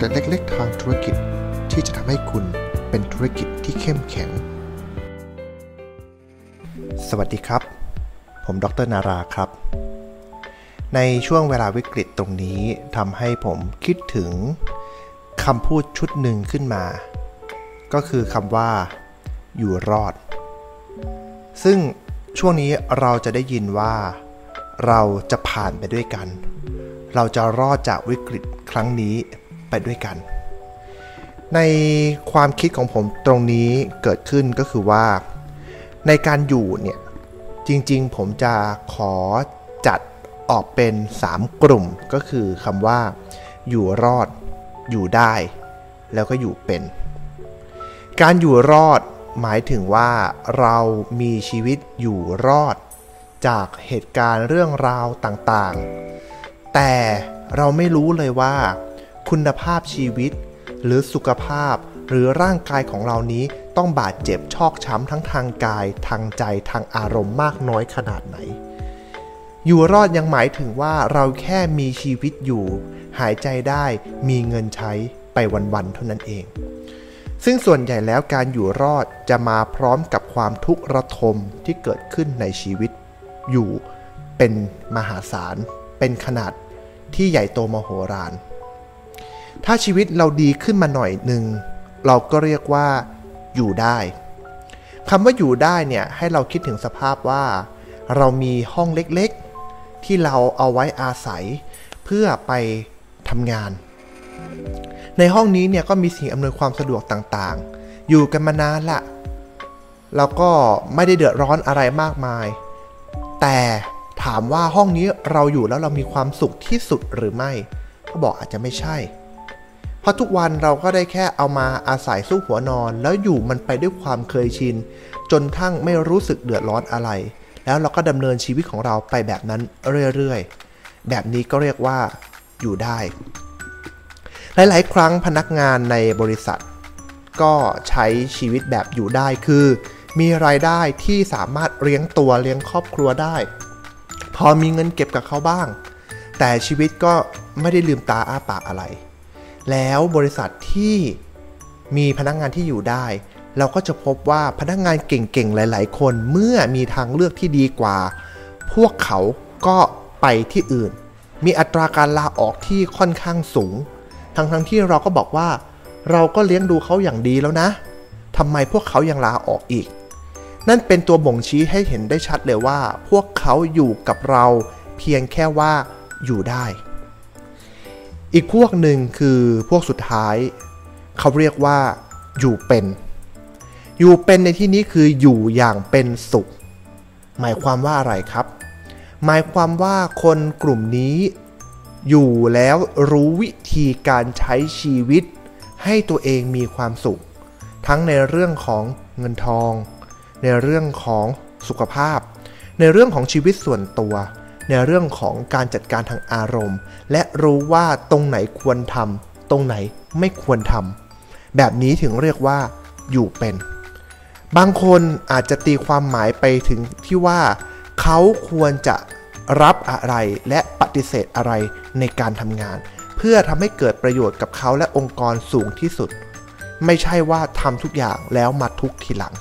เล็กๆทางธุรกิจที่จะทำให้คุณเป็นธุรกิจที่เข้มแข็ง สวัสดีครับ ผมดรนาราครับ ในช่วงเวลาวิกฤตตรงนี้ทำให้ผมคิดถึงคำพูดชุดหนึ่งขึ้นมา ก็คือคำว่า อยู่รอด ซึ่งช่วงนี้เราจะได้ยินว่า เราจะผ่านไปด้วยกัน เราจะรอดจากวิกฤตครั้งนี้ ไปด้วยกัน ในความคิดของผมตรงนี้เกิดขึ้นก็คือว่า ในการอยู่เนี่ยจริงๆ ผมจะขอจัดออกเป็น 3 กลุ่มก็คือคำว่า อยู่รอด อยู่ได้ แล้วก็อยู่เป็น การอยู่รอดหมายถึงว่าเรามีชีวิตอยู่รอด จากเหตุการณ์เรื่องราวต่างๆ แต่เราไม่รู้เลยว่า คุณภาพชีวิต หรือสุขภาพ หรือร่างกายของเรานี้ต้องบาดเจ็บชอกช้ำทั้งทางกาย ทางใจทางอารมณ์มากน้อยขนาดไหน อยู่รอดยังหมายถึงว่าเราแค่มีชีวิตอยู่ หายใจได้มีเงินใช้ไปวันๆเท่านั้นเอง ซึ่งส่วนใหญ่แล้วการอยู่รอดจะมาพร้อมกับความทุกข์ระทมที่เกิดขึ้นในชีวิต อยู่เป็นมหาศาลเป็นขนาดที่ใหญ่โตมโหฬาร ถ้าชีวิตเราดีขึ้นมาหน่อยหนึ่งเราก็เรียกว่าอยู่ได้คำว่าอยู่ได้เนี่ยให้เราคิดถึงสภาพว่า เรามีห้องเล็กๆ ที่เราเอาไว้อาศัย เพื่อไปทำงาน ในห้องนี้เนี่ยก็มีสิ่งอำนวยความสะดวกต่างๆ อยู่กันมานานละแล้วก็ไม่ได้เดือดร้อนอะไรมากมาย แต่ถามว่าห้องนี้เราอยู่แล้วเรามีความสุขที่สุดหรือไม่ ก็บอกอาจจะไม่ใช่ เพราะทุกวันเราก็ได้แค่เอามาอาศัยสู้หัวนอน แล้วอยู่มันไปด้วยความเคยชิน จนทั้งไม่รู้สึกเดือดร้อนอะไร แล้วเราก็ดำเนินชีวิตของเราไปแบบนั้นเรื่อยๆ แบบนี้ก็เรียกว่าอยู่ได้ หลายๆ ครั้งพนักงานในบริษัท ก็ใช้ชีวิตแบบอยู่ได้คือ มีรายได้ที่สามารถเลี้ยงตัวเลี้ยงครอบครัวได้ พอมีเงินเก็บกับเขาบ้าง แต่ชีวิตก็ไม่ได้ลืมตาอ้าปากอะไร แล้วบริษัทที่มีพนักงานที่อยู่ได้ เราก็จะพบว่าพนักงานเก่งๆ หลาย ๆ คนเมื่อมีทางเลือกที่ดีกว่า พวกเขาก็ไปที่อื่น มีอัตราการลาออกที่ค่อนข้างสูง ทั้งๆที่เราก็บอกว่า เราก็เลี้ยงดูเขาอย่างดีแล้วนะทำไมพวกเขายังลาออกอีก นั่นเป็นตัวบ่งชี้ให้เห็นได้ชัดเลยว่า พวกเขาอยู่กับเราเพียงแค่ว่าอยู่ได้ อีกพวกหนึ่งคือพวกสุดท้าย เขาเรียกว่าอยู่เป็น อยู่เป็นในที่นี้คืออยู่อย่างเป็นสุข หมายความว่าอะไรครับ หมายความว่าคนกลุ่มนี้ อยู่แล้วรู้วิธีการใช้ชีวิต ให้ตัวเองมีความสุข ทั้งในเรื่องของเงินทอง ในเรื่องของสุขภาพ ในเรื่องของชีวิตส่วนตัว ในเรื่องของการจัดการทางอารมณ์ และรู้ว่าตรงไหนควรทำตรงไหนไม่ควรทำแบบนี้ถึงเรียกว่าอยู่เป็น บางคนอาจจะตีความหมายไปถึงที่ว่า เขาควรจะรับอะไรและปฏิเสธอะไรในการทำงาน เพื่อทำให้เกิดประโยชน์กับเขาและองค์กรสูงที่สุด ไม่ใช่ว่าทำทุกอย่างแล้วมาทุกทีหลัง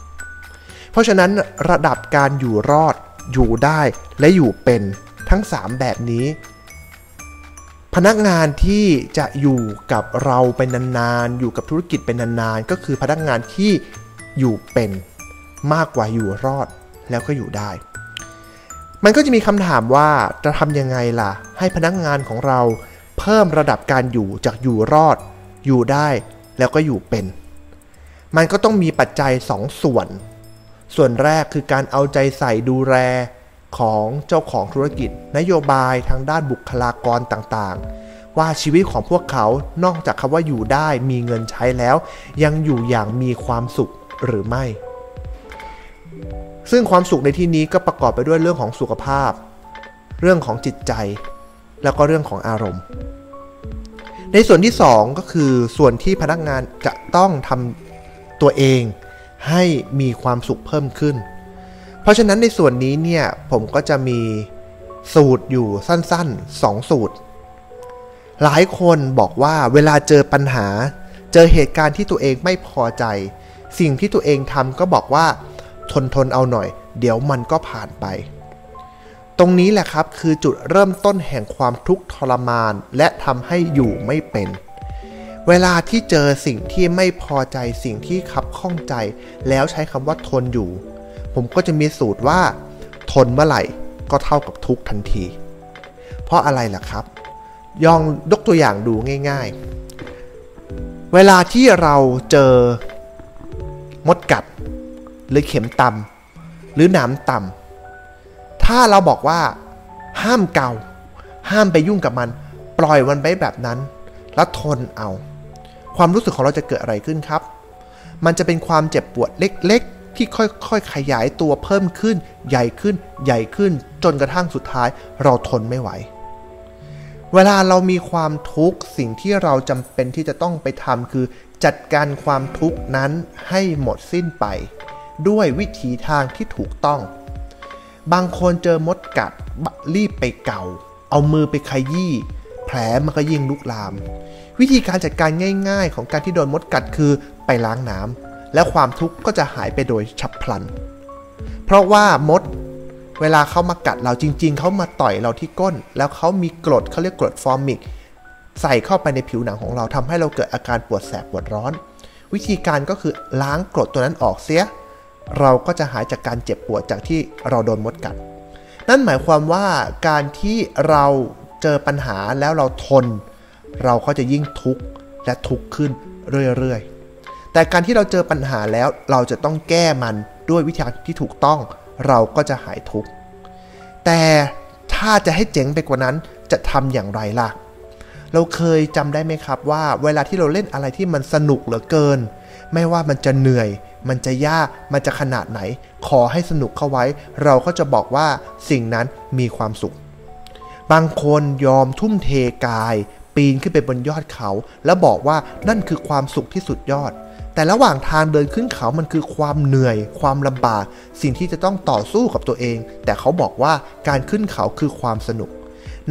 เพราะฉะนั้นระดับการอยู่รอดอยู่ได้และอยู่เป็น ทั้ง 3 แบบนี้ พนักงานที่จะอยู่กับเราเป็นานๆ อยู่กับธุรกิจเป็นานๆ ก็คือพนักงานที่อยู่เป็นมากกว่าอยู่รอดแล้วก็อยู่ได้ มันก็จะมีคำถามว่าจะทำยังไงล่ะ ให้พนักงานของเราเพิ่มระดับการอยู่จากอยู่รอด อยู่ได้แล้วก็อยู่เป็น มันก็ต้องมีปัจจัย 2ส่วน ส่วนแรกคือการเอาใจใส่ดูแล ของเจ้าของธุรกิจ นโยบายทางด้านบุคลากรต่างๆ ว่าชีวิตของพวกเขานอกจากคำว่าอยู่ได้มีเงินใช้แล้ว ยังอยู่อย่างมีความสุขหรือไม่ ซึ่งความสุขในที่นี้ก็ประกอบไปด้วยเรื่องของสุขภาพ เรื่องของจิตใจ แล้วก็เรื่องของอารมณ์ ในส่วนที่ 2 ก็คือส่วนที่พนักงานจะต้องทำตัวเองให้มีความสุขเพิ่มขึ้น ราะฉะนั้นในส่วนนี้เนี่ยผมก็จะมีสูตรอยู่สั้นๆ 2 สูตร หลายคนบอกว่าเวลาเจอปัญหา เจอเหตุการณ์ที่ตัวเองไม่พอใจ สิ่งที่ตัวเองทำก็บอกว่าทนทนเอาหน่อย เดี๋ยวมันก็ผ่านไป ตรงนี้แหละครับคือจุดเริ่มต้นแห่งความทุกข์ทรมาน และทำให้อยู่ไม่เป็น เวลาที่เจอสิ่งที่ไม่พอใจสิ่งที่ขับข้องใจ แล้วใช้คำว่าทนอยู่ ผมก็จะมีสูตรว่า ทนเมื่อไหร่ก็เท่ากับทุกทันที เพราะอะไรล่ะครับ ยองยกตัวอย่างดูง่าย ๆ เวลาที่เราเจอมดกัด หรือเข็มตำหรือหนามตำถ้าเราบอกว่า ห้ามเกา ห้ามไปยุ่งกับมัน ปล่อยมันไปแบบนั้น แล้วทนเอา ความรู้สึกของเราจะเกิดอะไรขึ้นครับ มันจะเป็นความเจ็บปวดเล็กๆ ที่ค่อยๆขยายตัวเพิ่มขึ้น ใหญ่ขึ้น ใหญ่ขึ้น จนกระทั่งสุดท้ายเราทนไม่ไหว เวลาเรามีความทุกข์สิ่งที่เราจำเป็นที่จะต้องไปทำคือ จัดการความทุกข์นั้นให้หมดสิ้นไป ด้วยวิธีทางที่ถูกต้อง บางคนเจอมดกัดรีบไปเก่าเอามือไปขยี้แผลมันก็ยิ่งลุกลาม วิธีการจัดการง่าย ๆ ของการที่โดนมดกัดคือไปล้างน้ำ แล้วความทุกข์ก็จะหายไปโดยฉับพลัน เพราะว่ามดเวลาเขามากัดเราจริง ๆ เขามาต่อยเราที่ก้น แล้วเขามีกรดเขาเรียกกรดฟอร์มิก ใส่เข้าไปในผิวหนังของเราทำให้เราเกิดอาการปวดแสบปวดร้อน วิธีการก็คือล้างกรดตัวนั้นออกเสีย เราก็จะหายจากการเจ็บปวดจากที่เราโดนมดกัด นั่นหมายความว่าการที่เราเจอปัญหาแล้วเราทน เราก็จะยิ่งทุกข์และทุกข์ขึ้นเรื่อยๆ แต่การที่เราเจอปัญหาแล้วเราจะต้องแก้มันด้วยวิธีที่ถูกต้องเราก็จะหายทุกข์ แต่ถ้าจะให้เจ๋งไปกว่านั้นจะทำอย่างไรล่ะ เราเคยจำได้ไหมครับว่า เวลาที่เราเล่นอะไรที่มันสนุกเหลือเกิน ไม่ว่ามันจะเหนื่อย มันจะยาก มันจะขนาดไหน ขอให้สนุกเข้าไว้ เราก็จะบอกว่าสิ่งนั้นมีความสุข บางคนยอมทุ่มเทกาย ปีนขึ้นไปบนยอดเขา แล้วบอกว่านั่นคือความสุขที่สุดยอด แต่ระหว่างทางเดินขึ้นเขามันคือความเหนื่อย ความลำบาก สิ่งที่จะต้องต่อสู้กับตัวเอง แต่เขาบอกว่าการขึ้นเขาคือความสนุก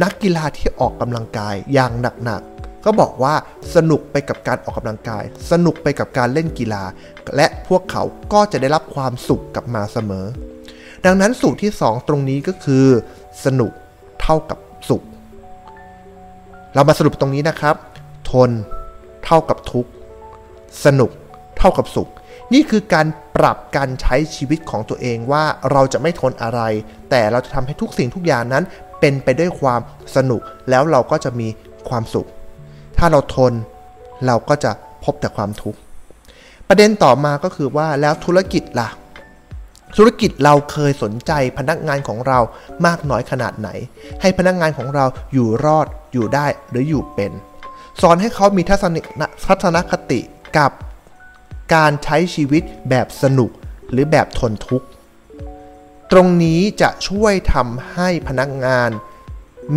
นักกีฬาที่ออกกำลังกายอย่างหนักๆก็บอกว่าสนุกไปกับการออกกำลังกาย สนุกไปกับการเล่นกีฬา และพวกเขาก็จะได้รับความสุขกลับมาเสมอ ดังนั้นสูตรที่ 2 ตรงนี้ก็คือ สนุกเท่ากับสุข เรามาสรุปตรงนี้นะครับ ทน เท่ากับทุกสนุก เท่ากับสุข นี่คือการปรับการใช้ชีวิตของตัวเองว่าเราจะไม่ทนอะไร แต่เราจะทำให้ทุกสิ่งทุกอย่างนั้น เป็นไปด้วยความสนุก แล้วเราก็จะมีความสุข ถ้าเราทนเราก็จะพบแต่ความทุกข์ประเด็นต่อมาก็คือว่าแล้วธุรกิจละ่ะ ธุรกิจเราเคยสนใจพนักงานของเรามากน้อยขนาดไหน ให้พนักงานของเราอยู่รอดอยู่ได้หรืออยู่เป็น สอนให้เขามีทัศนคติกับ การใช้ชีวิตแบบสนุกหรือแบบทนทุกข์ ตรงนี้จะช่วยทำให้พนักงาน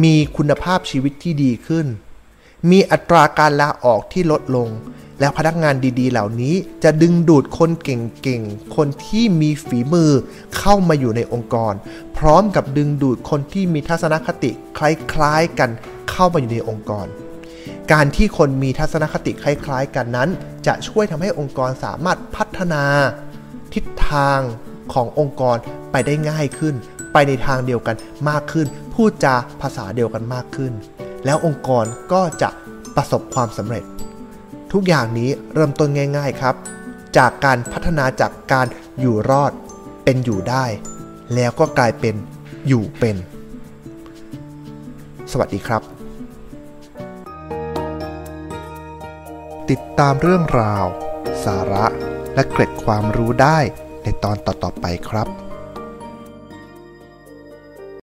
มีคุณภาพชีวิตที่ดีขึ้น มีอัตราการลาออกที่ลดลง แล้วพนักงานดีๆ เหล่านี้จะดึงดูดคนเก่งๆ คนที่มีฝีมือเข้ามาอยู่ในองค์กร พร้อมกับดึงดูดคนที่มีทัศนคติคล้ายๆกันเข้ามาอยู่ในองค์กร การที่คนมีทัศนคติคล้ายๆ กันนั้น จะช่วยทำให้องค์กรสามารถพัฒนา ทิศทางขององค์กรไปได้ง่ายขึ้น ไปในทางเดียวกันมากขึ้น พูดจาภาษาเดียวกันมากขึ้น แล้วองค์กรก็จะประสบความสำเร็จ ทุกอย่างนี้เริ่มต้นง่าย ๆครับ จากการพัฒนาจากการอยู่รอดเป็นอยู่ได้ แล้วก็กลายเป็นอยู่เป็น สวัสดีครับ ติดตามเรื่องราว สาระและเกร็ดความรู้ได้ในตอนต่อๆไปครับ